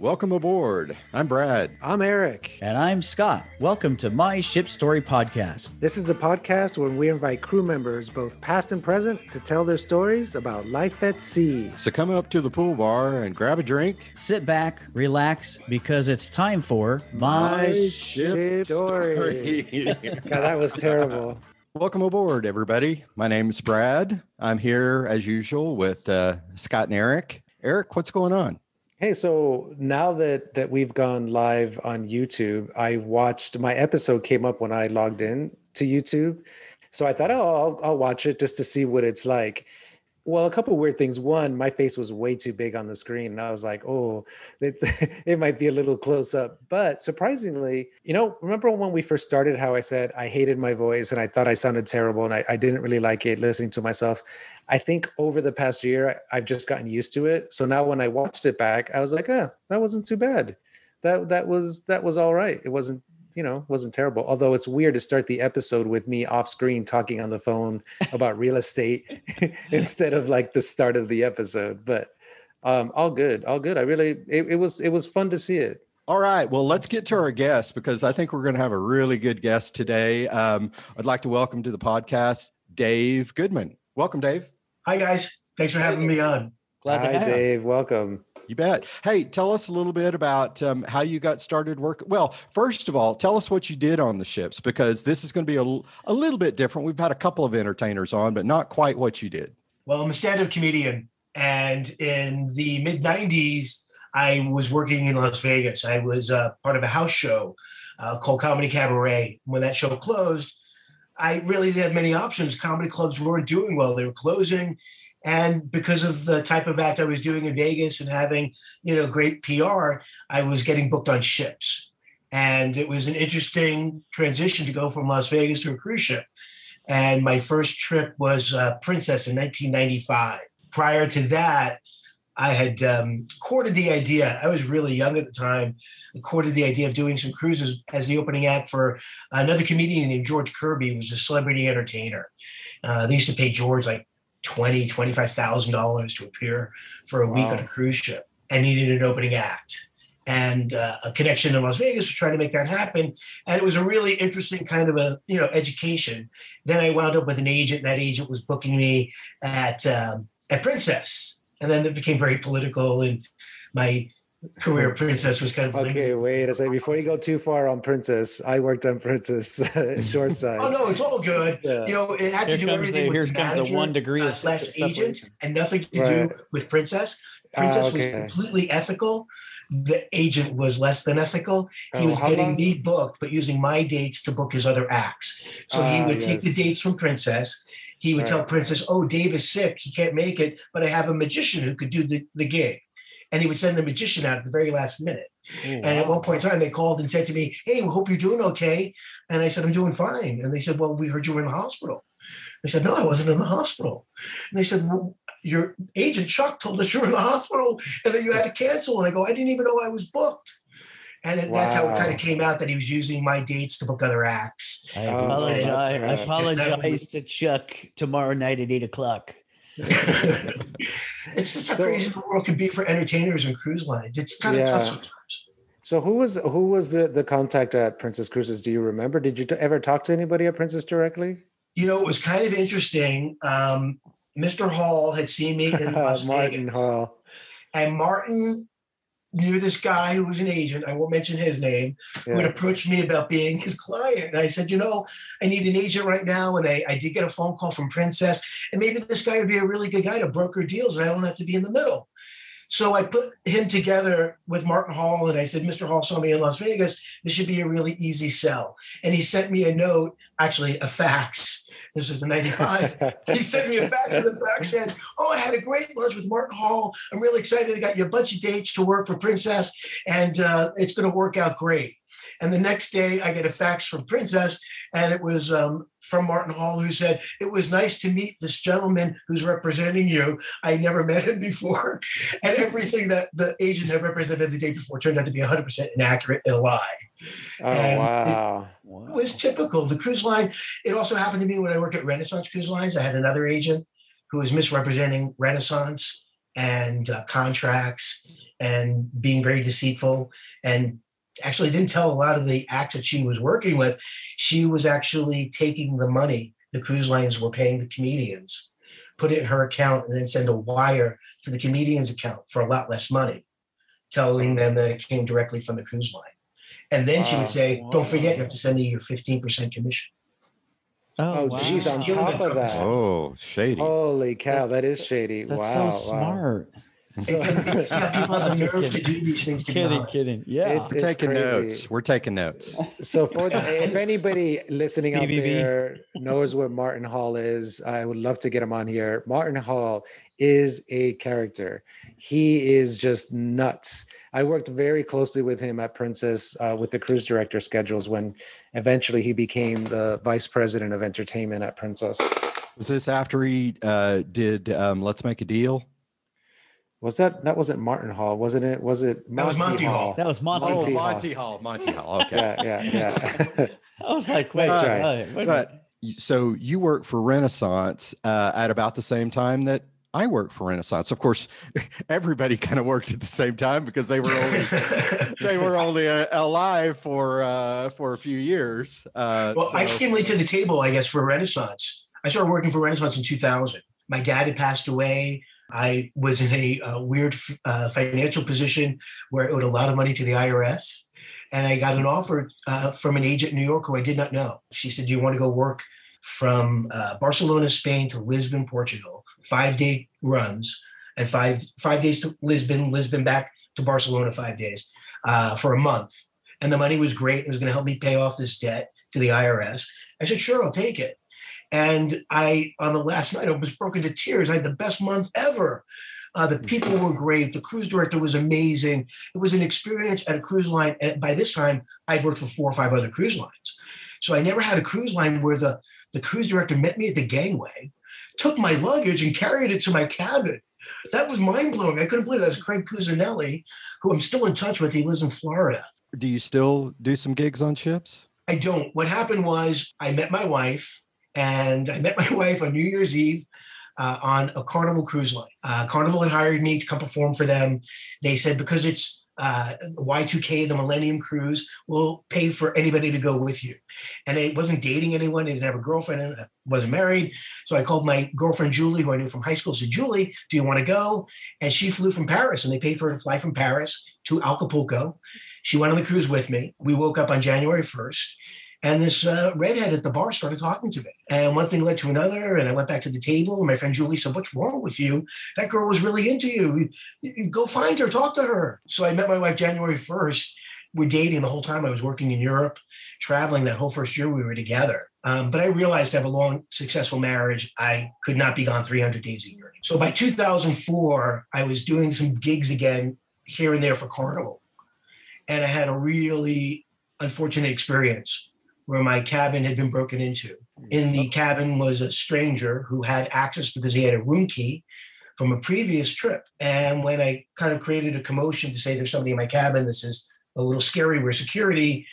Welcome aboard. I'm Brad. I'm Eric. And I'm Scott. Welcome to My Ship Story Podcast. This is a podcast where we invite crew members, both past and present, to tell their stories about life at sea. So come up to the pool bar and grab a drink. Sit back, relax, because it's time for My, My Ship, Ship Story. story. God, that was terrible. Welcome aboard, everybody. My name is Brad. I'm here as usual with uh, Scott and Eric. Eric, what's going on? Hey, so now that that we've gone live on YouTube, I watched my episode came up when I logged in to YouTube. So I thought, oh, I'll, I'll watch it just to see what it's like. Well, a couple weird things. One, my face was way too big on the screen, and I was like, "Oh, it, it might be a little close up." But surprisingly, you know, remember when we first started, how I said I hated my voice and I thought I sounded terrible, and I, I didn't really like it listening to myself. I think over the past year, I've just gotten used to it. So now when I watched it back, I was like, "Ah, that wasn't too bad. That that was that was all right. It wasn't you know wasn't terrible although it's weird to start the episode with me off screen talking on the phone about real estate instead of like the start of the episode but um all good all good i really it, it was it was fun to see it all right. Well, let's get to our guest because I think we're going to have a really good guest today. Um, I'd like to welcome to the podcast Dave Goodman. Welcome, Dave. Hi, guys. Thanks for having me on. Glad Hi, Dave. Welcome. You bet. Hey, tell us a little bit about um, how you got started work. Well, first of all, tell us what you did on the ships because this is going to be a, a little bit different. We've had a couple of entertainers on, but not quite what you did. Well, I'm a stand up comedian. And in the mid 90s, I was working in Las Vegas. I was uh, part of a house show uh, called Comedy Cabaret. When that show closed, I really didn't have many options. Comedy clubs weren't doing well, they were closing. And because of the type of act I was doing in Vegas and having, you know, great PR, I was getting booked on ships. And it was an interesting transition to go from Las Vegas to a cruise ship. And my first trip was uh, Princess in 1995. Prior to that, I had um, courted the idea. I was really young at the time. I courted the idea of doing some cruises as the opening act for another comedian named George Kirby, who was a celebrity entertainer. Uh, they used to pay George like twenty, twenty-five thousand dollars to appear for a week wow. on a cruise ship, and needed an opening act. And uh, a connection in Las Vegas was trying to make that happen, and it was a really interesting kind of a you know education. Then I wound up with an agent. That agent was booking me at um, at Princess, and then it became very political, and my career princess was kind of okay wait a second before you go too far on princess i worked on princess short side oh no it's all good yeah. you know it had to do everything the, with manager, the one degree uh, slash agent and nothing to right. do with princess princess uh, okay. was completely ethical the agent was less than ethical he oh, was getting long? me booked but using my dates to book his other acts so uh, he would yes. take the dates from princess he would right. tell princess oh dave is sick he can't make it but i have a magician who could do the, the gig and he would send the magician out at the very last minute. Oh, and at one point in time, they called and said to me, Hey, we hope you're doing okay. And I said, I'm doing fine. And they said, Well, we heard you were in the hospital. I said, No, I wasn't in the hospital. And they said, Well, your agent Chuck told us you were in the hospital and that you had to cancel. And I go, I didn't even know I was booked. And wow. that's how it kind of came out that he was using my dates to book other acts. I apologize. Oh, I apologize to Chuck tomorrow night at eight o'clock. It's just how so, crazy the world can be for entertainers and cruise lines. It's kind of yeah. tough sometimes. So who was who was the the contact at Princess Cruises? Do you remember? Did you t- ever talk to anybody at Princess directly? You know, it was kind of interesting. Um, Mr. Hall had seen me in Martin Vegas, Hall, and Martin knew this guy who was an agent, I won't mention his name, yeah. who had approached me about being his client. And I said, you know, I need an agent right now. And I, I did get a phone call from Princess. And maybe this guy would be a really good guy to broker deals and I don't have to be in the middle. So I put him together with Martin Hall and I said, Mr. Hall saw me in Las Vegas. This should be a really easy sell. And he sent me a note, actually a fax. This is the 95. he sent me a fax and the fax said, Oh, I had a great lunch with Martin Hall. I'm really excited. I got you a bunch of dates to work for Princess and uh, it's going to work out great. And the next day I get a fax from Princess and it was um, from Martin Hall who said, It was nice to meet this gentleman who's representing you. I never met him before. And everything that the agent had represented the day before turned out to be 100% inaccurate and a lie. Oh, and wow. It, wow. was typical. The cruise line, it also happened to me when I worked at Renaissance Cruise Lines. I had another agent who was misrepresenting Renaissance and uh, contracts and being very deceitful and actually didn't tell a lot of the acts that she was working with. She was actually taking the money the cruise lines were paying the comedians, put it in her account, and then send a wire to the comedian's account for a lot less money, telling them that it came directly from the cruise line. And then she would say, Don't forget, you have to send me your 15% commission. Oh, oh wow. geez, on top of that. Oh, shady. Holy cow, that is shady. That's wow. so wow. Smart. So- It's amazing how people have the nerve to do these things to Kidding, honest. kidding. Yeah. It's- We're taking crazy. notes. We're taking notes. So for the, if anybody listening out there knows what Martin Hall is, I would love to get him on here. Martin Hall is a character. He is just nuts. I worked very closely with him at Princess uh, with the cruise director schedules when eventually he became the vice president of entertainment at Princess. Was this after he uh, did um, Let's Make a Deal? Was that that wasn't Martin Hall, wasn't it? Was it That was Monty Hall. that was Monty. Oh, Monty Hall. Monty Hall. Monty Hall. Okay. Yeah, yeah, yeah. I was like, wait, Nice wait, wait, wait But so you work for Renaissance uh, at about the same time that I worked for Renaissance. Of course, everybody kind of worked at the same time because they were only they were only uh, alive for uh, for a few years. Uh, Well, I came late to the table, I guess, for Renaissance. I started working for Renaissance in 2000. My dad had passed away. I was in a, uh weird uh, financial position where I owed a lot of money to the IRS. And I got an offer uh, from an agent in New York who I did not know. She said, Do you want to go work from uh, Barcelona, Spain to Lisbon, Portugal? Five day runs and five five days to Lisbon, Lisbon back to Barcelona, five days uh, for a month. And the money was great. It was going to help me pay off this debt to the IRS. I said, Sure, I'll take it. And I, on the last night, I was broken to tears. I had the best month ever. Uh, the people were great. The cruise director was amazing. It was an experience at a cruise line. And by this time, I'd worked for four or five other cruise lines. So I never had a cruise line where the, the cruise director met me at the gangway, took my luggage and carried it to my cabin. That was mind blowing. I couldn't believe that was Craig Cusinelli, who I'm still in touch with. He lives in Florida. Do you still do some gigs on ships? I don't. What happened was I met my wife, and I met my wife on New Year's Eve uh, on a Carnival cruise line. Uh, Carnival had hired me to come perform for them. They said because it's uh, Y2K, the Millennium Cruise, will pay for anybody to go with you. And I wasn't dating anyone. I didn't have a girlfriend. and I wasn't married. So I called my girlfriend Julie, who I knew from high school. Said, Julie, do you want to go? And she flew from Paris, and they paid for her to fly from Paris to Acapulco. She went on the cruise with me. We woke up on January 1st. And this uh, redhead at the bar started talking to me. And one thing led to another. And I went back to the table. And my friend Julie said, What's wrong with you? That girl was really into you. Go find her, talk to her. So I met my wife January 1st. We're dating the whole time. I was working in Europe, traveling that whole first year we were together. Um, but I realized to have a long, successful marriage, I could not be gone 300 days a year. So by 2004, I was doing some gigs again here and there for Carnival. And I had a really unfortunate experience where my cabin had been broken into. In the cabin was a stranger who had access because he had a room key from a previous trip. And when I kind of created a commotion to say there's somebody in my cabin, this is a little scary, we're security,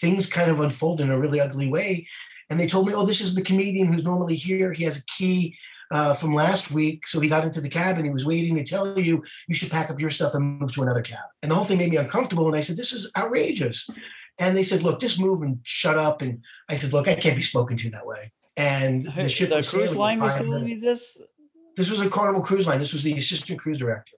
things kind of unfolded in a really ugly way. And they told me, oh, this is the comedian who's normally here. He has a key uh, from last week. So he got into the cabin. He was waiting to tell you, you should pack up your stuff and move to another cabin. And the whole thing made me uncomfortable. And I said, this is outrageous. And they said, look, just move and shut up. And I said, look, I can't be spoken to that way. And the ship the was cruise line was telling you this. This was a Carnival Cruise Line. This was the assistant cruise director.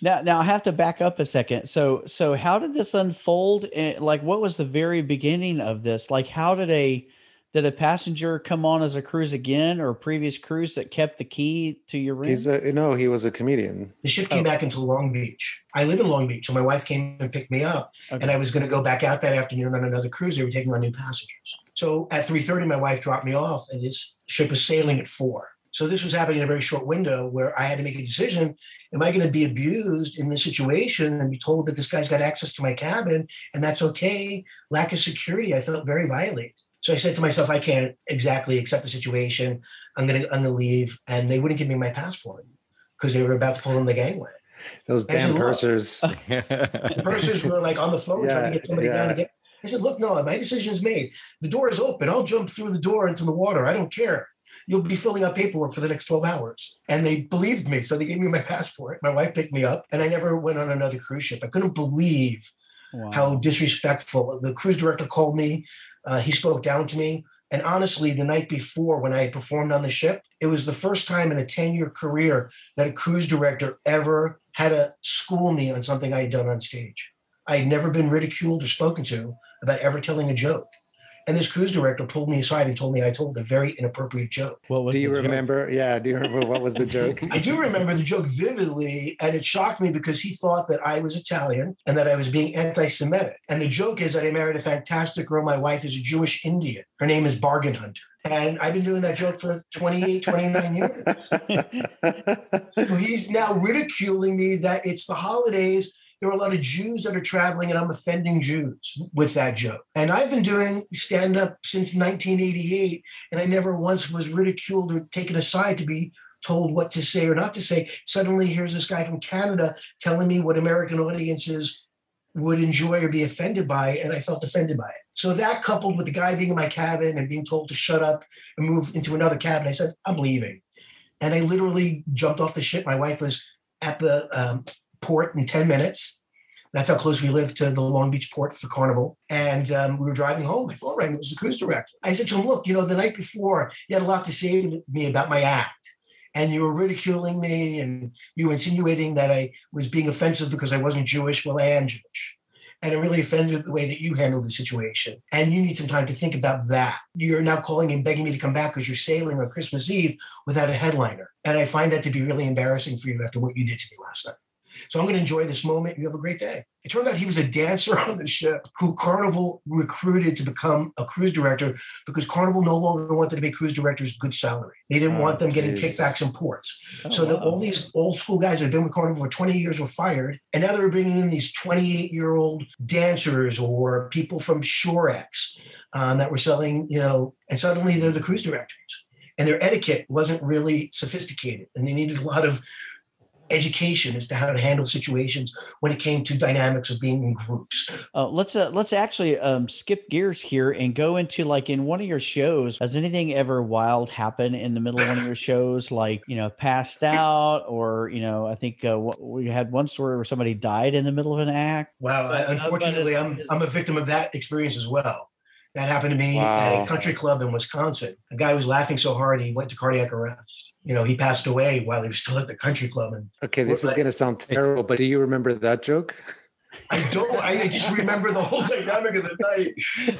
Now, now I have to back up a second. So, so how did this unfold? And like, what was the very beginning of this? Like, how did a did a passenger come on as a cruise again, or a previous cruise that kept the key to your room? He's a no, he was a comedian. The ship came Oh. back into Long Beach. I live in Long Beach. So my wife came and picked me up. Okay. and I was going to go back out that afternoon on another cruise. They were taking on new passengers. So at 3:30, my wife dropped me off, and this ship was sailing at four. So this was happening in a very short window where I had to make a decision: Am I going to be abused in this situation and be told that this guy's got access to my cabin and that's okay? Lack of security. I felt very violated. So I said to myself, I can't exactly accept the situation. I'm gonna I'm gonna leave, and they wouldn't give me my passport because they were about to pull in the gangway. Those Hey, damn look. pursers. The pursers were like on the phone trying to get somebody down to get. I said, look, no, my decision is made. The door is open. I'll jump through the door into the water. I don't care. You'll be filling out paperwork for the next 12 hours. And they believed me. So they gave me my passport. My wife picked me up, and I never went on another cruise ship. I couldn't believe wow. how disrespectful. The cruise director called me. Uh, he spoke down to me. And honestly, the night before, when I had performed on the ship, it was the first time in a 10 year career that a cruise director ever had to school me on something I had done on stage. I had never been ridiculed or spoken to about ever telling a joke. And this cruise director pulled me aside and told me I told a very inappropriate joke. What was do you remember? Joke? Yeah, do you remember what was the joke? I do remember the joke vividly, and it shocked me because he thought that I was Italian and that I was being anti-Semitic. And the joke is that I married a fantastic girl. My wife is a Jewish Indian. Her name is Bargain Hunter. And I've been doing that joke for 28, 29 years. so he's now ridiculing me that it's the holidays there are a lot of Jews that are traveling, and I'm offending Jews with that joke. And I've been doing stand up since 1988, and I never once was ridiculed or taken aside to be told what to say or not to say. Suddenly, here's this guy from Canada telling me what American audiences would enjoy or be offended by, and I felt offended by it. So that coupled with the guy being in my cabin and being told to shut up and move into another cabin, I said, I'm leaving. And I literally jumped off the ship. My wife was at the um, port in 10 minutes. That's how close we lived to the Long Beach port for Carnival. And um, we were driving home. My phone rang. It was the cruise director. I said to him, Look, you know, the night before, you had a lot to say to me about my act. And you were ridiculing me and you were insinuating that I was being offensive because I wasn't Jewish. Well, I am Jewish. And I'm really offended the way that you handled the situation. And you need some time to think about that. You're now calling and begging me to come back because you're sailing on Christmas Eve without a headliner. And I find that to be really embarrassing for you after what you did to me last night. So I'm going to enjoy this moment. You have a great day. It turned out he was a dancer on the ship who Carnival recruited to become a cruise director because Carnival no longer wanted to pay cruise directors good salary. They didn't oh, want them geez. getting kickbacks in ports. Oh, so that all these old school guys that had been with Carnival for 20 years were fired. And now they were bringing in these 28 year old dancers or people from Shorex um, that were selling, you know, and suddenly they're the cruise directors. And their etiquette wasn't really sophisticated. And they needed a lot of education as to how to handle situations when it came to dynamics of being in groups. Uh, let's uh, let's actually um, skip gears here and go into like in one of your shows. Has anything ever wild happen in the middle of one of your shows, like you know passed out, or you know I think uh, we had one story where somebody died in the middle of an act. Wow, but, unfortunately, I'm I'm a victim of that experience as well. That happened to me wow. at a country club in Wisconsin. A guy was laughing so hard he went to cardiac arrest. You know, he passed away while he was still at the country club. And okay, this is going to sound terrible, but do you remember that joke? I don't. I just remember the whole dynamic of the night.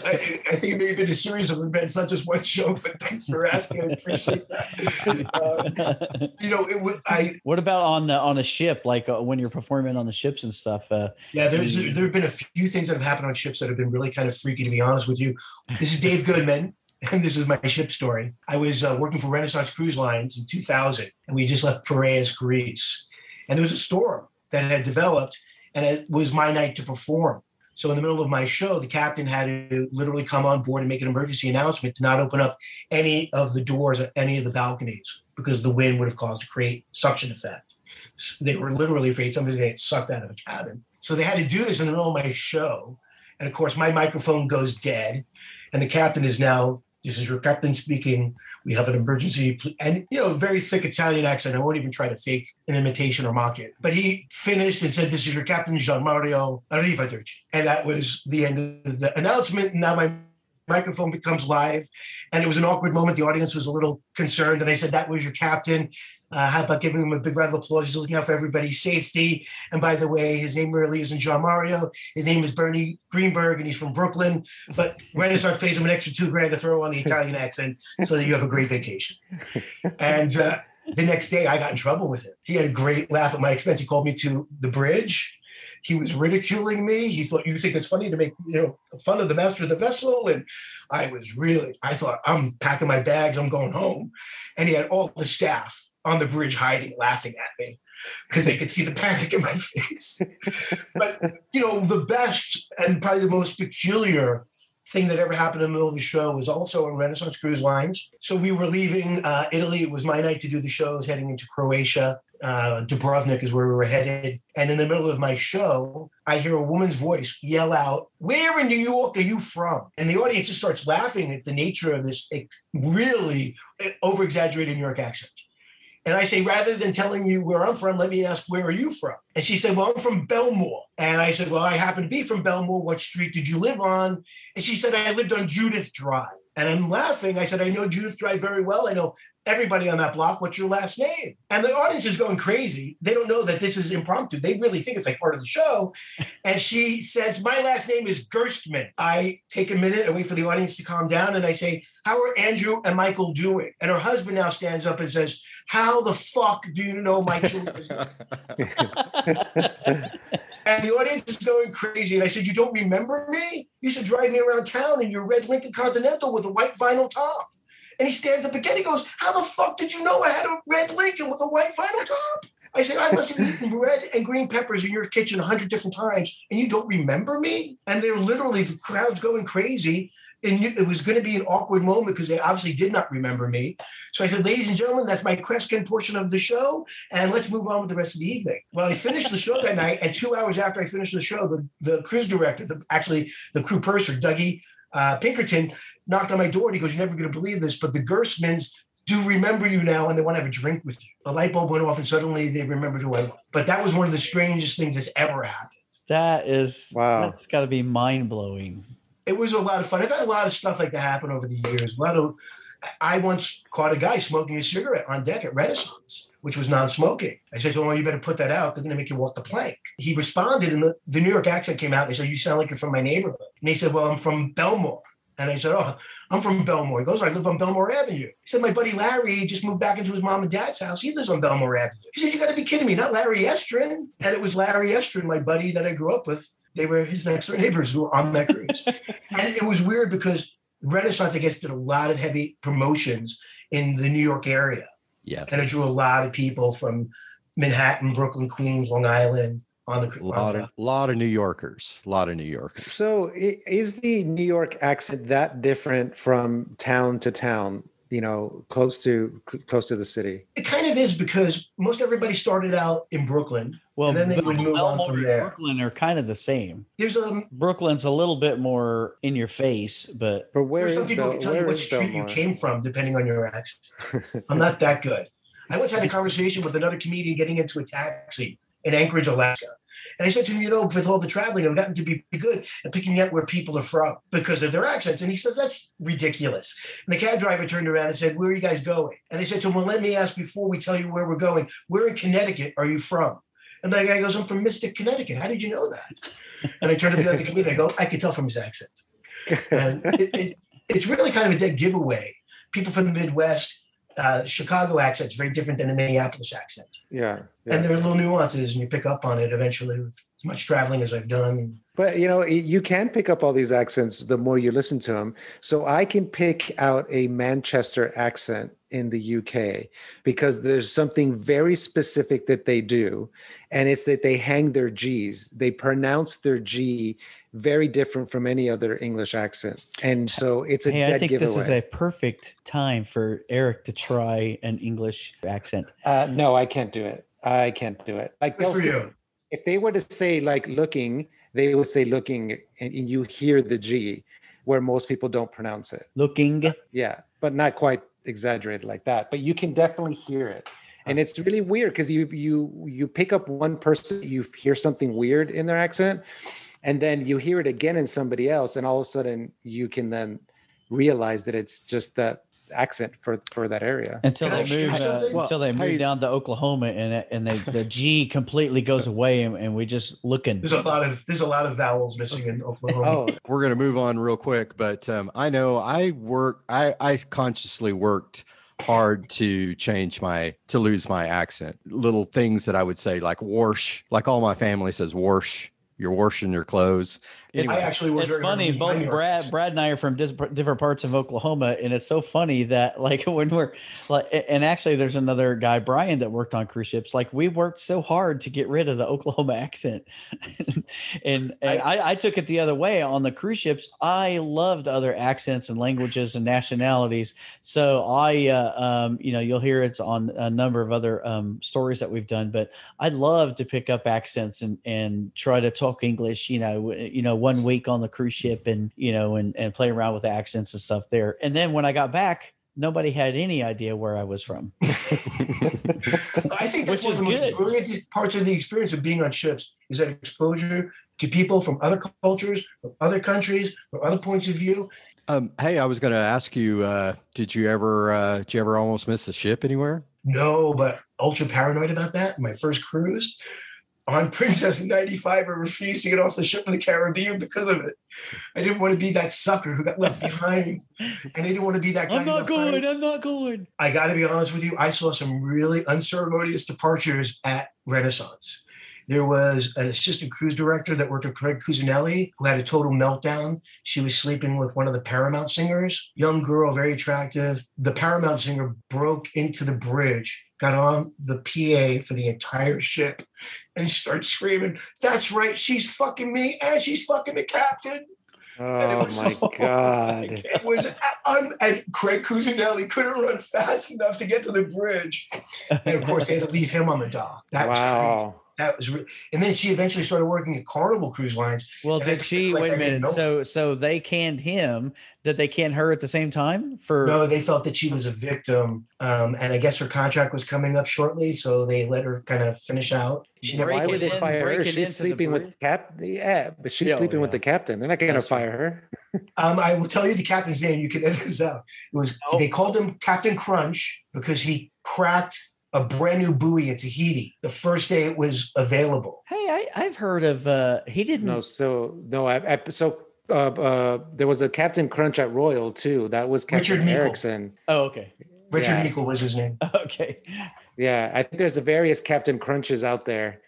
I, I, think it may have been a series of events, not just one show. But thanks for asking. I appreciate that. Uh, you know, it was. I. What about on the on a ship? Like uh, when you're performing on the ships and stuff. Uh, yeah, there's you, there have been a few things that have happened on ships that have been really kind of freaky. To be honest with you, this is Dave Goodman. And this is my ship story. I was uh, working for Renaissance Cruise Lines in 2000, and we just left Piraeus, Greece. And there was a storm that had developed, and it was my night to perform. So in the middle of my show, the captain had to literally come on board and make an emergency announcement to not open up any of the doors or any of the balconies because the wind would have caused a great suction effect. They were literally afraid somebody's going to get sucked out of a cabin. So they had to do this in the middle of my show. And of course, my microphone goes dead. And the captain is now, this is your captain speaking we have an emergency and you know very thick italian accent. I won't even try to fake an imitation or mock it. But he finished and said this is your captain jean mario arrivederci. And that was the end of the announcement. Now my microphone becomes live. And it was an awkward moment. The audience was a little concerned. And i said that was your captain uh, how about giving him a big round of applause? He's looking out for everybody's safety. And by the way, his name really isn't Jean Mario. His name is Bernie Greenberg, and he's from Brooklyn. But Renaissance pays him an extra two grand to throw on the Italian accent so that you have a great vacation. And uh, the next day, I got in trouble with him. He had a great laugh at my expense. He called me to the bridge. He was ridiculing me. He thought, "You think it's funny to make you know fun of the master of the vessel?" And I was really, I thought, "I'm packing my bags. I'm going home." And he had all the staff on the bridge hiding, laughing at me because they could see the panic in my face. but you know, the best and probably the most peculiar thing that ever happened in the middle of the show was also on Renaissance Cruise Lines. So we were leaving uh, Italy. It was my night to do the shows, heading into Croatia. Uh, Dubrovnik is where we were headed. And in the middle of my show, I hear a woman's voice yell out, Where in New York are you from? And the audience just starts laughing at the nature of this really over exaggerated New York accent. And I say, rather than telling you where I'm from, let me ask, where are you from? And she said, well, I'm from Bellmore. And I said, well, I happen to be from Bellmore. What street did you live on? And she said, I lived on Judith Drive. And I'm laughing. I said, I know Judith Drive very well. I know everybody on that block. What's your last name? And the audience is going crazy. They don't know that this is impromptu. They really think it's like part of the show. And she says, My last name is Gerstmann. I take a minute and wait for the audience to calm down. And I say, How are Andrew and Michael doing? And her husband now stands up and says, How the fuck do you know my children? And the audience is going crazy. And I said, You don't remember me? You used to drive me around town in your red Lincoln Continental with a white vinyl top. And he stands up again. He goes, How the fuck did you know I had a red Lincoln with a white vinyl top? I said, I must have eaten red and green peppers in your kitchen a hundred different times, and you don't remember me? And they're literally the crowd's going crazy. And it was going to be an awkward moment because they obviously did not remember me. So I said, ladies and gentlemen, that's my Kreskin portion of the show. And let's move on with the rest of the evening. Well, I finished the show that night. And two hours after I finished the show, the, the cruise director, the, actually the crew purser, Dougie uh, Pinkerton, knocked on my door and he goes, You're never going to believe this, but the Gerstmanns do remember you now and they want to have a drink with you. A light bulb went off and suddenly they remembered who I was. But that was one of the strangest things that's ever happened. That is, wow. That's got to be mind blowing. It was a lot of fun. I've had a lot of stuff like that happen over the years. A lot of, I once caught a guy smoking a cigarette on deck at Renaissance which was non-smoking. I said well, you better put that out. They're going to make you walk the plank. He responded, and the, the New York accent came out. And he said, you sound like you're from my neighborhood. And he said, well, I'm from Bellmore." And I said, oh, I'm from Bellmore." He goes, I live on Bellmore Avenue. He said, my buddy Larry just moved back into his mom and dad's house. He lives on Bellmore Avenue. He said, you got to be kidding me, not Larry Estrin. And it was Larry Estrin, my buddy that I grew up with. They were his next door neighbors who were on that cruise. and it was weird because Renaissance, I guess, did a lot of heavy promotions in the New York area. Yes. And it drew a lot of people from Manhattan, Brooklyn, Queens, Long Island on the a lot of lot of New Yorkers, a lot of New Yorkers. So is the New York accent that different from town to town? you know close to close to the city it kind of is because most everybody started out in brooklyn well and then they would move on from there brooklyn are kind of the same there's a brooklyn's a little bit more in your face but but where is people can tell you what street you came from depending on your accent i'm not that good i once had a conversation with another comedian getting into a taxi in anchorage alaska and I said to him, you know, with all the traveling, I've gotten to be pretty good at picking out where people are from because of their accents. And he says, that's ridiculous. And the cab driver turned around and said, where are you guys going? And I said to him, well, let me ask before we tell you where we're going, where in Connecticut are you from? And the guy goes, I'm from Mystic, Connecticut. How did you know that? And I turned to the other comedian, I go, I could tell from his accent. And it, it, it's really kind of a dead giveaway. People from the Midwest, uh, Chicago accent is very different than a Minneapolis accent. Yeah, yeah, And there are little nuances, and you pick up on it eventually with as much traveling as I've done. But you know, you can pick up all these accents the more you listen to them. So I can pick out a Manchester accent in the UK because there's something very specific that they do, and it's that they hang their G's. They pronounce their G very different from any other English accent. And so it's a hey, dead I think giveaway. this is a perfect time for Eric to try an English accent. Uh, no, I can't do it. I can't do it. Like Good for you. if they were to say like looking, they would say looking, and you hear the G, where most people don't pronounce it. Looking. Yeah, but not quite exaggerated like that. But you can definitely hear it and it's really weird because you you you pick up one person you hear something weird in their accent and then you hear it again in somebody else and all of a sudden you can then realize that it's just that accent for for that area until they move uh, well, until they move hey, down to Oklahoma and and they, the G completely goes away and, and we just looking. There's a lot of there's a lot of vowels missing in Oklahoma. oh, we're gonna move on real quick, but um, I know I work I I consciously worked hard to change my to lose my accent. Little things that I would say like warsh, like all my family says warsh you're washing your clothes. I actually worked it's funny. Both Brad. Brad and I are from dis- different parts of Oklahoma, and it's so funny that like when we're like, and actually, there's another guy, Brian, that worked on cruise ships. Like we worked so hard to get rid of the Oklahoma accent, and, and I, I took it the other way on the cruise ships. I loved other accents and languages and nationalities. So I, uh, um, you know, you'll hear it's on a number of other um, stories that we've done, but I love to pick up accents and and try to talk English. You know, you know, one week on the cruise ship, and you know, and and play around with the accents and stuff there. And then when I got back, nobody had any idea where I was from. I think Which one is of the good. most brilliant parts of the experience of being on ships is that exposure to people from other cultures, from other countries, from other points of view. Um, hey, I was going to ask you, uh, did you ever, uh, did you ever almost miss a ship anywhere? No, but ultra paranoid about that. My first cruise on Princess 95, I refused to get off the ship in the Caribbean because of it. I didn't want to be that sucker who got left behind. And I didn't want to be that guy. I'm not going. I'm not going. I got to be honest with you, I saw some really unceremonious departures at Renaissance. There was an assistant cruise director that worked with Craig Cusinelli who had a total meltdown. She was sleeping with one of the Paramount singers, young girl, very attractive. The Paramount singer broke into the bridge, got on the PA for the entire ship, and he starts screaming, That's right, she's fucking me and she's fucking the captain. Oh was my god. It was un- and Craig Cusinelli couldn't run fast enough to get to the bridge, and of course they had to leave him on the dock. That. Wow. That was, re- and then she eventually started working at Carnival Cruise Lines. Well, did she? like Wait a minute. know. So, so they canned him. Did they can her at the same time? For No, they felt that she was a victim, um, and I guess her contract was coming up shortly, so they let her kind of finish out. She never. Break Why would they in- fire her? She's into the sleeping with bridge? cap. Yeah, but she's Yeah, sleeping with the captain. They're not going to That's fire her. Um, I will tell you the captain's name. You can edit this out. It was Oh. they called him Captain Crunch because he cracked a brand new buoy in Tahiti the first day it was available. hey, I, I've heard of. uh He didn't. No, so no, I, I so uh, uh, there was a Captain Crunch at Royal too. That was Richard Captain Meikle. Erickson. Oh, okay. Richard Yeah. Meikle was his name. Okay. Yeah, I think there's a various Captain Crunches out there.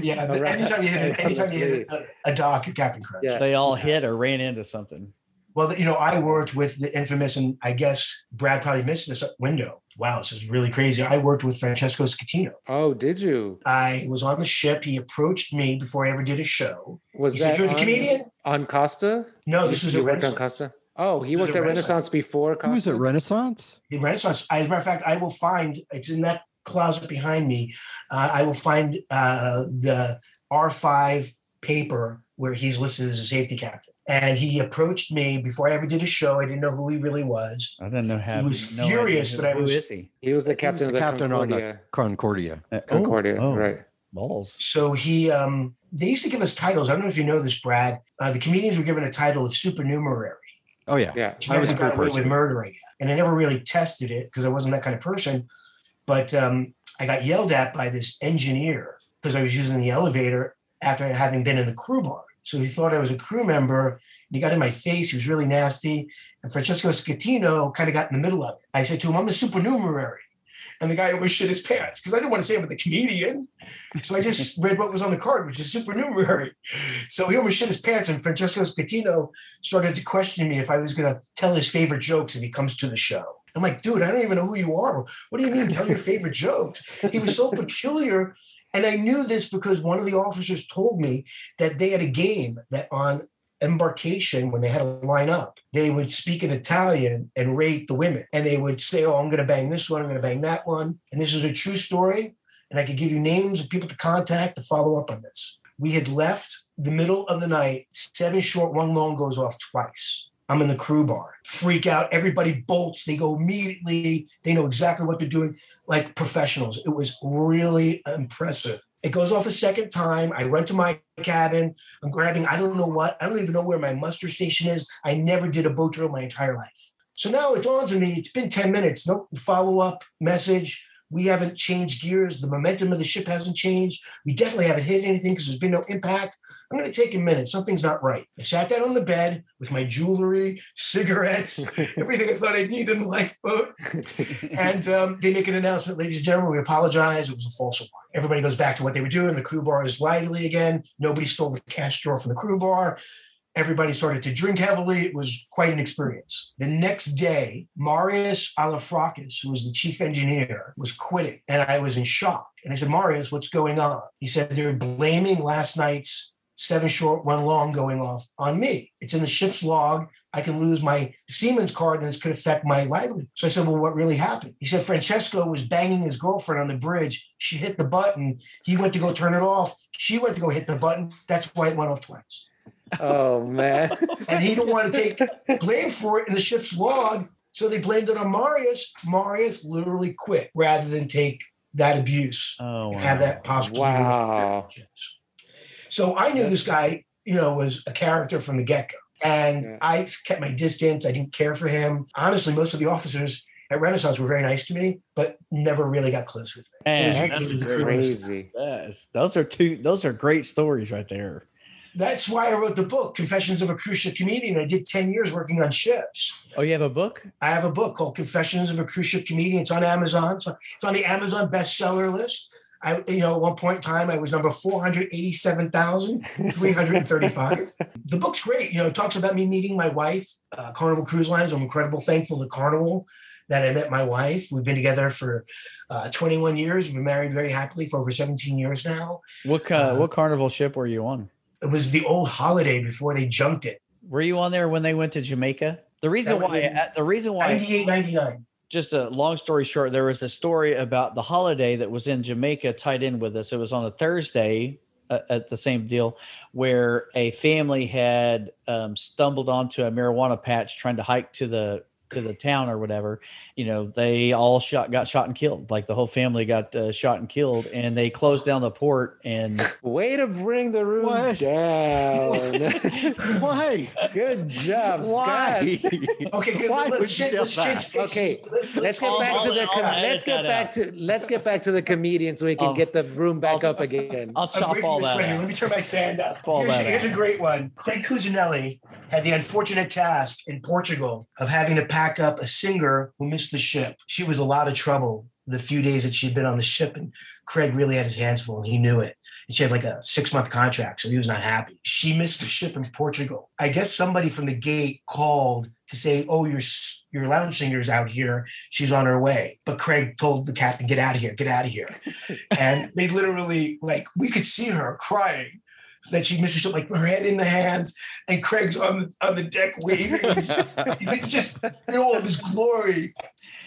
Yeah, but Around- anytime you hit, anytime you hit a, a dock, you're Captain Crunch. Yeah. They all hit or ran into something. Well, you know, I worked with the infamous, and I guess Brad probably missed this window. Wow, this is really crazy. I worked with Francesco Schettino. Oh, did you? I was on the ship. He approached me before I ever did a show. Was He said, "You're the on, comedian?" on Costa? No, this was you a worked on Renaissance. Costa. Oh, he was worked at Renaissance. Renaissance before Costa. Who was at Renaissance? The Renaissance. As a matter of fact, I will find it's in that closet behind me. Uh, I will find uh, the R5 paper where he's listed as a safety captain. And he approached me before I ever did a show. I didn't know who he really was. I didn't know how. He was no furious who- that I was- is he? He was the He was captain the of the captain on the- Concordia. Concordia. Uh, oh, Concordia, oh, right? Balls. So he, um, they used to give us titles. I don't know if you know this, Brad. Uh, the comedians were given a title of supernumerary. Oh yeah. Yeah. I was a never got away with murdering. And I never really tested it because I wasn't that kind of person. But um, I got yelled at by this engineer because I was using the elevator after having been in the crew bar. So he thought I was a crew member. And he got in my face. He was really nasty. And Francesco Schettino kind of got in the middle of it. I said to him, I'm a supernumerary. And the guy almost shit his pants because I didn't want to say I'm the comedian. So I just read what was on the card, which is supernumerary. So he almost shit his pants. And Francesco Schettino started to question me if I was going to tell his favorite jokes if he comes to the show. I'm like, dude, I don't even know who you are. What do you mean, tell your favorite jokes? He was so peculiar. And I knew this because one of the officers told me that they had a game that on embarkation, when they had to line up, they would speak in Italian and rate the women. And they would say, oh, I'm going to bang this one, I'm going to bang that one. And this is a true story. And I could give you names of people to contact to follow up on this. We had left the middle of the night, seven short, one long goes off twice. I'm in the crew bar, freak out. Everybody bolts. They go immediately. They know exactly what they're doing, like professionals. It was really impressive. It goes off a second time. I run to my cabin. I'm grabbing, I don't know what. I don't even know where my muster station is. I never did a boat drill my entire life. So now it dawns on me, it's been 10 minutes, no follow up message. We haven't changed gears. The momentum of the ship hasn't changed. We definitely haven't hit anything because there's been no impact. I'm going to take a minute. Something's not right. I sat down on the bed with my jewelry, cigarettes, everything I thought I'd need in the lifeboat. And um, they make an announcement, ladies and gentlemen, we apologize. It was a false alarm. Everybody goes back to what they were doing. The crew bar is lively again. Nobody stole the cash drawer from the crew bar. Everybody started to drink heavily. It was quite an experience. The next day, Marius Alafrakis, who was the chief engineer, was quitting, and I was in shock. And I said, Marius, what's going on? He said, they're blaming last night's seven short, one long going off on me. It's in the ship's log. I can lose my seaman's card and this could affect my livelihood. So I said, Well, what really happened? He said, Francesco was banging his girlfriend on the bridge. She hit the button. He went to go turn it off. She went to go hit the button. That's why it went off twice. Oh man. And he didn't want to take blame for it in the ship's log. So they blamed it on Marius. Marius literally quit rather than take that abuse Oh, and have that possible. Wow. So I knew this guy, you know, was a character from the get go. And Yeah. I kept my distance. I didn't care for him. Honestly, most of the officers at Renaissance were very nice to me, but never really got close with me. Man, that's usually the great. crewmates. Crazy. Those are two. Those are great stories right there. That's why I wrote the book, Confessions of a Cruise Ship Comedian. I did 10 years working on ships. Oh, you have a book? I have a book called Confessions of a Cruise Ship Comedian. It's on Amazon. So it's on the Amazon bestseller list. I, you know, at one point in time, I was number 487,335. the book's great. You know, it talks about me meeting my wife, uh, Carnival Cruise Lines. I'm incredible thankful to Carnival that I met my wife. We've been together for uh, 21 years. We've been married very happily for over 17 years now. What Uh, what carnival ship were you on? It was the old holiday before they junked it, Were you on there when they went to Jamaica? The reason why uh, the reason why 98, 99. just a long story short, there was a story about the holiday that was in Jamaica tied in with us. It was on a Thursday uh, at the same deal where a family had um, stumbled onto a marijuana patch trying to hike to the to the town or whatever. You know, they all shot got shot and killed. Like the whole family got uh, shot and killed, and they closed down the port. And Way to bring the room What? down. Why? Good job, Why? Scott. Okay, good. Why let's, would you change, tell let's change. Okay, let's, Let's get back to the com- let's get back out. to let's get back to the comedian so we can I'll- get the room back I'll- up again. I'll chop all that. sweating. out. Let me turn my stand up. All Here's, here's a great one. Craig Cusinelli had the unfortunate task in Portugal of having to pack up a singer who missed the ship. She was a lot of trouble the few days that she'd been on the ship, and Craig really had his hands full, and he knew it. And she had like a six month contract, so he was not happy. She missed the ship in Portugal. I guess somebody from the gate called to say, "Oh, your your lounge singer's out here. She's on her way." But Craig told the captain, "Get out of here! Get out of here!" and they literally like we could see her crying that she missed her ship, like her head in the hands, and Craig's on the on the deck waving. He's just in all of his glory.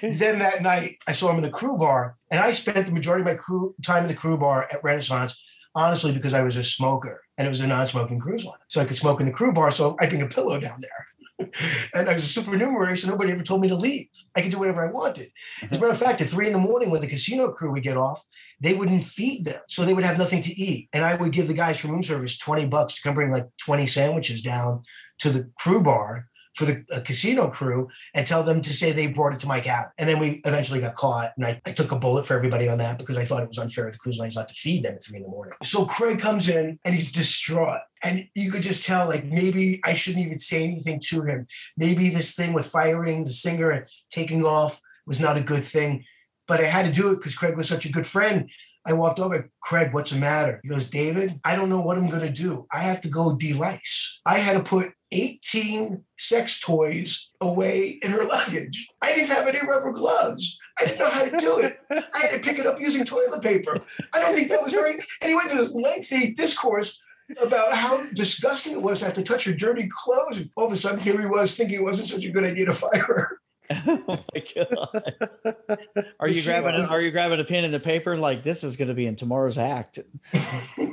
Then that night, I saw him in the crew bar, and I spent the majority of my crew time in the crew bar at Renaissance, honestly, because I was a smoker and it was a non-smoking cruise line, so I could smoke in the crew bar. So I bring a pillow down there. And I was a supernumerary, so nobody ever told me to leave. I could do whatever I wanted. As a uh-huh. matter of fact, at three in the morning when the casino crew would get off, they wouldn't feed them. So they would have nothing to eat. And I would give the guys from room service 20 bucks to come bring like 20 sandwiches down to the crew bar for the uh, casino crew and tell them to say they brought it to my cabin. And then we eventually got caught. And I, I took a bullet for everybody on that because I thought it was unfair of the cruise lines not to feed them at three in the morning. So Craig comes in and he's distraught. And you could just tell, like, maybe I shouldn't even say anything to him. Maybe this thing with firing the singer and taking off was not a good thing. But I had to do it because Craig was such a good friend. I walked over, Craig, what's the matter? He goes, David, I don't know what I'm going to do. I have to go delice. I had to put 18 sex toys away in her luggage. I didn't have any rubber gloves. I didn't know how to do it. I had to pick it up using toilet paper. I don't think that was very. And he went to this lengthy discourse about how disgusting it was to have to touch her dirty clothes. And all of a sudden, here he was thinking it wasn't such a good idea to fire her. oh my god! Are you grabbing? A, are you grabbing a pen and the paper? Like this is going to be in tomorrow's act.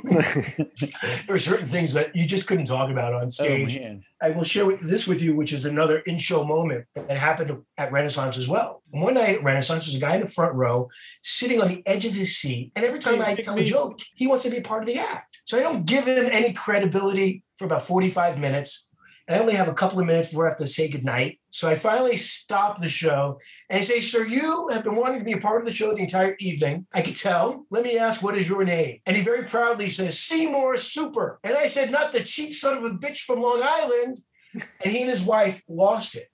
There are certain things that you just couldn't talk about on Oh stage. man! I will share this with you, which is another in-show moment that happened at Renaissance as well. One night at Renaissance, there's a guy in the front row sitting on the edge of his seat, and every time I tell a joke, he wants to be a part of the act. So I don't give him any credibility for about 45 minutes, And I only have a couple of minutes before I have to say goodnight. So I finally stop the show and I say, Sir, you have been wanting to be a part of the show the entire evening. I could tell. Let me ask, what is your name? And he very proudly says, Seymour Super. And I said, Not the cheap son of a bitch from Long Island. And he and his wife lost it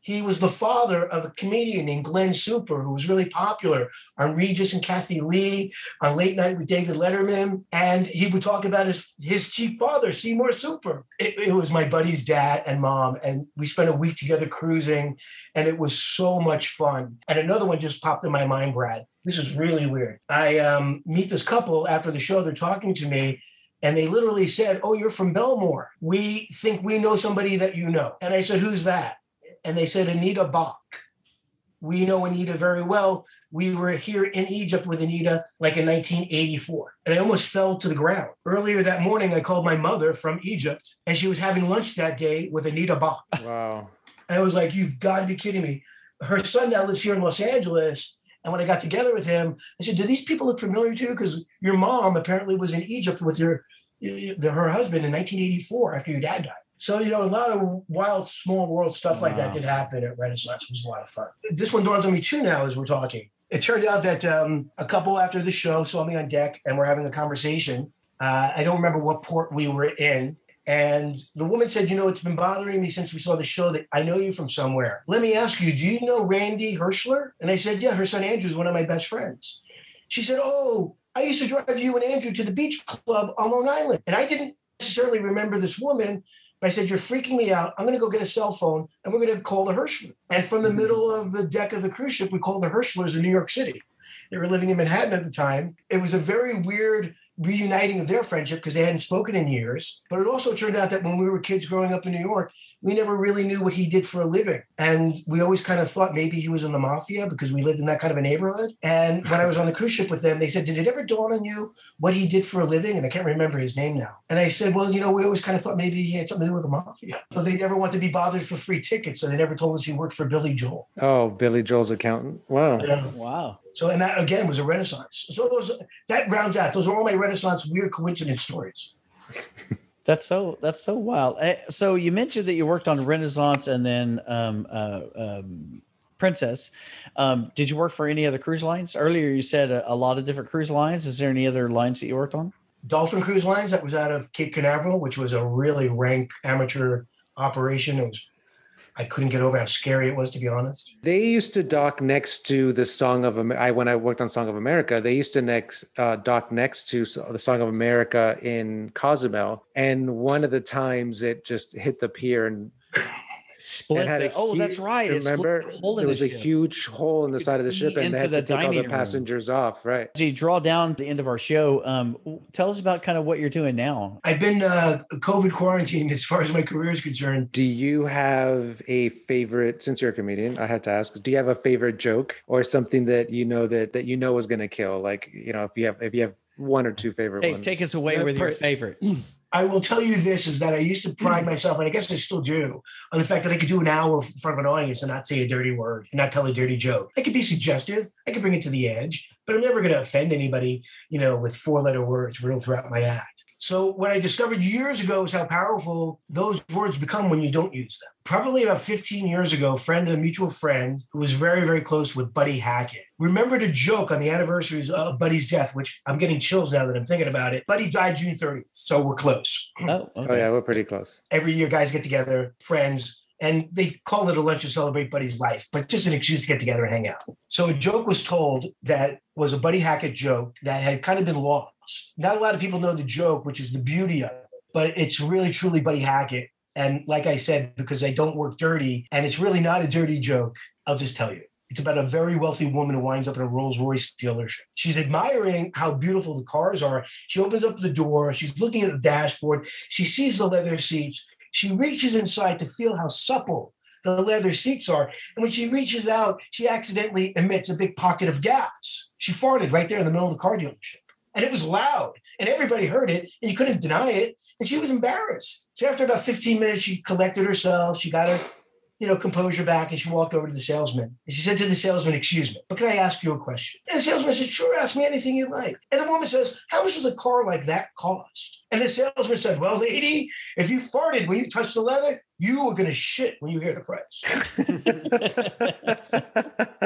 he was the father of a comedian named Glenn Super, who was really popular on Regis and Kathie Lee, on Late Night with David Letterman. And he would talk about his, his cheap father, Seymour Super. It, it was my buddy's dad and mom. And we spent a week together cruising, and it was so much fun. And another one just popped in my mind, Brad. This is really weird. I um, meet this couple after the show, they're talking to me. And they literally said, Oh, you're from Bellmore. We think we know somebody that you know. And I said, Who's that? And they said Anita Bach. We know Anita very well. We were here in Egypt with Anita like in 1984, and I almost fell to the ground. Earlier that morning, I called my mother from Egypt, and she was having lunch that day with Anita Bach. Wow. And I was like, You've got to be kidding me. Her son now lives here in Los Angeles. And when I got together with him, I said, Do these people look familiar to you? Because your mom apparently was in Egypt with your, her husband in 1984 after your dad died. So, you know, a lot of wild, small world stuff like that did happen at Renaissance. It was a lot of fun. This one dawns on me too now as we're talking. It turned out that um, a couple after the show saw me on deck and we're having a conversation. Uh, I don't remember what port we were in. And the woman said, You know, it's been bothering me since we saw the show that I know you from somewhere. Let me ask you, do you know Randy Hirschler? And I said, Yeah, her son Andrew is one of my best friends. She said, Oh, I used to drive you and Andrew to the beach club on Long Island. And I didn't necessarily remember this woman, I said, You're freaking me out. I'm going to go get a cell phone and we're going to call the Hirschler. And from the mm-hmm. middle of the deck of the cruise ship, we called the Hirschlers in New York City. They were living in Manhattan at the time. It was a very weird reuniting of their friendship because they hadn't spoken in years. But it also turned out that when we were kids growing up in New York, we never really knew what he did for a living. And we always kind of thought maybe he was in the mafia because we lived in that kind of a neighborhood. And when I was on the cruise ship with them, they said, Did it ever dawn on you what he did for a living? And I can't remember his name now. And I said, Well, you know, we always kind of thought maybe he had something to do with the mafia. But they never wanted to be bothered for free tickets. So they never told us he worked for Billy Joel. Oh, Billy Joel's accountant. Wow. Yeah. Wow. So, and that again was a renaissance. So those that rounds out. Those are all my renaissance weird coincidence stories. That's so that's so wild. Eh, so you mentioned that you worked on Renaissance and then um, uh, um, Princess. Um, did you work for any other cruise lines? Earlier you said a, a, lot of different cruise lines. Is there any other lines that you worked on? Dolphin Cruise Lines that was out of Cape Canaveral, which was a really rank amateur operation. It was I couldn't get over how scary it was, to be honest. They used to dock next to the Song of America. When I worked on Song of America, they used to next uh, dock next to the Song of America in Cozumel. And one of the times it just hit the pier and split. The, oh, that's right. Remember, the there was a ship. huge hole in the side of the ship, and they had to take all the passengers room. off. Right. So you draw down the end of our show. Um, tell us about kind of what you're doing now. I've been uh, COVID quarantined as far as my career is concerned. Do you have a favorite? Since you're a comedian, I had to ask. Do you have a favorite joke or something that you know that that you know is going to kill? Like you know, if you have if you have one or two favorite hey, ones. Take us away yeah, with per- your favorite. I will tell you this is that I used to pride mm. myself, and I guess I still do, on the fact that I could do an hour in front of an audience and not say a dirty word and not tell a dirty joke. I could be suggestive, I could bring it to the edge, but I'm never going to offend anybody, you know, with four letter words real throughout my act. So what I discovered years ago is how powerful those words become when you don't use them. Probably about 15 years ago, a friend, a mutual friend who was very, very close with Buddy Hackett, remembered a joke on the anniversaries of Buddy's death, which I'm getting chills now that I'm thinking about it. Buddy died June 30th, so we're close. Oh, oh okay. oh yeah, we're pretty close. Every year, guys get together, friends, and they call it a lunch to celebrate Buddy's life, but just an excuse to get together and hang out. So a joke was told that was a Buddy Hackett joke that had kind of been lost not a lot of people know the joke, which is the beauty of it, but it's really truly Buddy Hackett. And like I said, because I don't work dirty, and it's really not a dirty joke, I'll just tell you. It's about a very wealthy woman who winds up in a Rolls Royce dealership. She's admiring how beautiful the cars are. She opens up the door. She's looking at the dashboard. She sees the leather seats. She reaches inside to feel how supple the leather seats are. And when she reaches out, she accidentally emits a big pocket of gas. She farted right there in the middle of the car dealership and it was loud and everybody heard it and you couldn't deny it and she was embarrassed so after about 15 minutes she collected herself she got her you know, composure back and she walked over to the salesman. And she said to the salesman, Excuse me, but can I ask you a question? And the salesman said, Sure, ask me anything you like. And the woman says, How much does a car like that cost? And the salesman said, Well, lady, if you farted when you touched the leather, you were going to shit when you hear the price.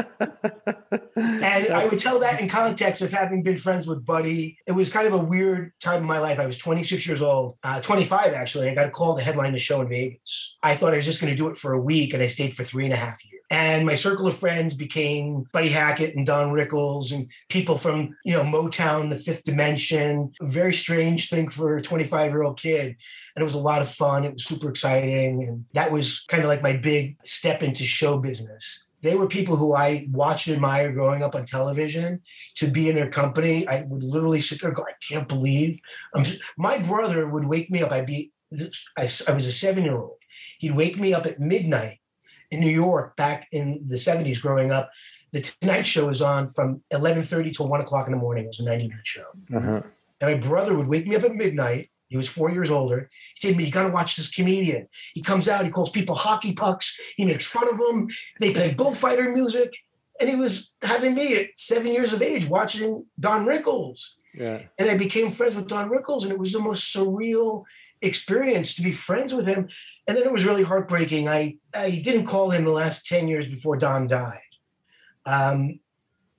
and I would tell that in context of having been friends with Buddy. It was kind of a weird time in my life. I was 26 years old, uh, 25 actually. I got a call to headline the show in Vegas. I thought I was just going to do it for a week, and I stayed for three and a half years. And my circle of friends became Buddy Hackett and Don Rickles and people from, you know, Motown, The Fifth Dimension. A very strange thing for a 25 year old kid. And it was a lot of fun. It was super exciting. And that was kind of like my big step into show business they were people who I watched and admired growing up on television. To be in their company, I would literally sit there and go, I can't believe. I'm my brother would wake me up. I'd be, I, I was a seven year old. He'd wake me up at midnight in New York back in the 70s growing up. The Tonight Show was on from 11:30 till one o'clock in the morning. It was a 90 minute show. Uh-huh. And my brother would wake me up at midnight he was four years older. He said to me, You got to watch this comedian. He comes out, he calls people hockey pucks, he makes fun of them. They play bullfighter music. And he was having me at seven years of age watching Don Rickles. Yeah. And I became friends with Don Rickles, and it was the most surreal experience to be friends with him. And then it was really heartbreaking. I, I didn't call him the last 10 years before Don died. Um,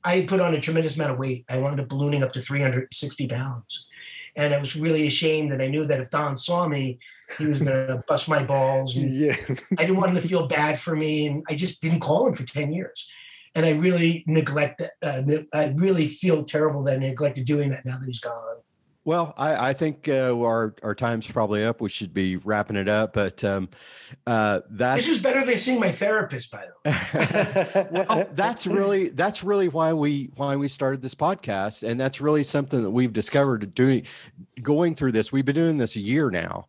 I put on a tremendous amount of weight. I wound up ballooning up to 360 pounds. And I was really ashamed. And I knew that if Don saw me, he was going to bust my balls. And yeah. I didn't want him to feel bad for me. And I just didn't call him for 10 years. And I really neglect uh, I really feel terrible that I neglected doing that now that he's gone. Well, I, I think uh, our our time's probably up. We should be wrapping it up, but um, uh, that's this is better than seeing my therapist. By the way, well, that's really that's really why we why we started this podcast, and that's really something that we've discovered doing going through this. We've been doing this a year now.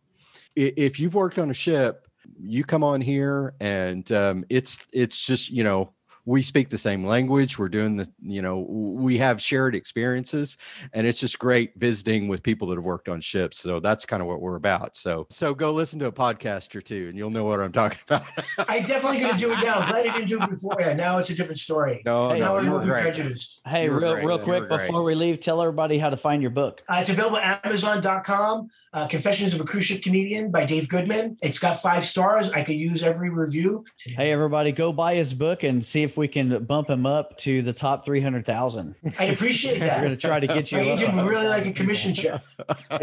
If you've worked on a ship, you come on here, and um, it's it's just you know we speak the same language we're doing the you know we have shared experiences and it's just great visiting with people that have worked on ships so that's kind of what we're about so so go listen to a podcast or two and you'll know what i'm talking about i definitely gonna do it now I'm glad i didn't do it before yeah now it's a different story no hey, no, you were great. prejudiced hey real, great. real quick before we leave tell everybody how to find your book uh, it's available at amazon.com uh, Confessions of a Cruise Ship Comedian by Dave Goodman. It's got five stars. I could use every review. Hey, everybody, go buy his book and see if we can bump him up to the top 300,000. I appreciate that. We're going to try to get you. I would really like a commission check. All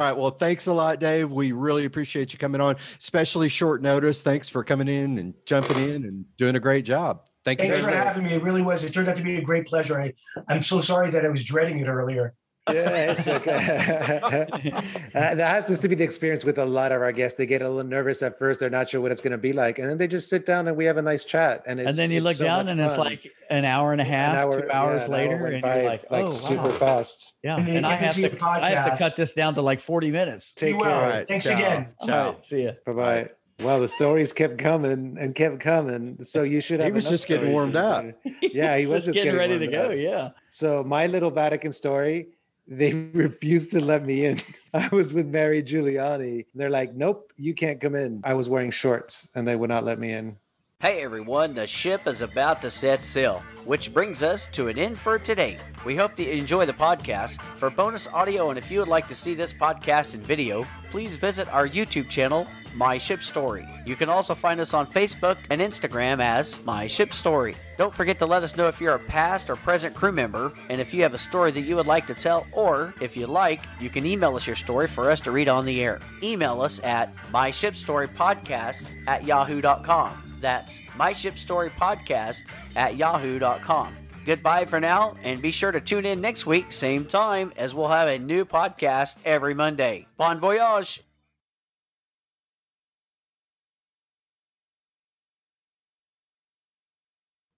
right. Well, thanks a lot, Dave. We really appreciate you coming on, especially short notice. Thanks for coming in and jumping in and doing a great job. Thank Thanks you. Thanks for having me. It really was. It turned out to be a great pleasure. I, I'm so sorry that I was dreading it earlier yeah, it's okay. uh, that happens to be the experience with a lot of our guests. They get a little nervous at first; they're not sure what it's going to be like, and then they just sit down and we have a nice chat. And and then you look so down and fun. it's like an hour and a half, hour, two hours yeah, later, and you're like, oh, like super wow. fast. Yeah, and, and I have to I have to cut this down to like forty minutes. Take care. All right. Thanks Ciao. again. Ciao. Right, see you. Bye bye. Well, the stories kept coming and kept coming. So you should have. He was just getting warmed up. Yeah, he was just getting, getting ready to go. Up. Yeah. So my little Vatican story they refused to let me in. I was with Mary Giuliani. They're like, nope, you can't come in. I was wearing shorts and they would not let me in. Hey everyone, the ship is about to set sail, which brings us to an end for today. We hope that you enjoy the podcast. For bonus audio and if you would like to see this podcast in video, please visit our YouTube channel, My Ship Story. You can also find us on Facebook and Instagram as My Ship Story. Don't forget to let us know if you're a past or present crew member and if you have a story that you would like to tell, or if you like, you can email us your story for us to read on the air. Email us at myshipstorypodcast at yahoo.com. That's my ship story podcast at yahoo.com. Goodbye for now, and be sure to tune in next week, same time, as we'll have a new podcast every Monday. Bon voyage!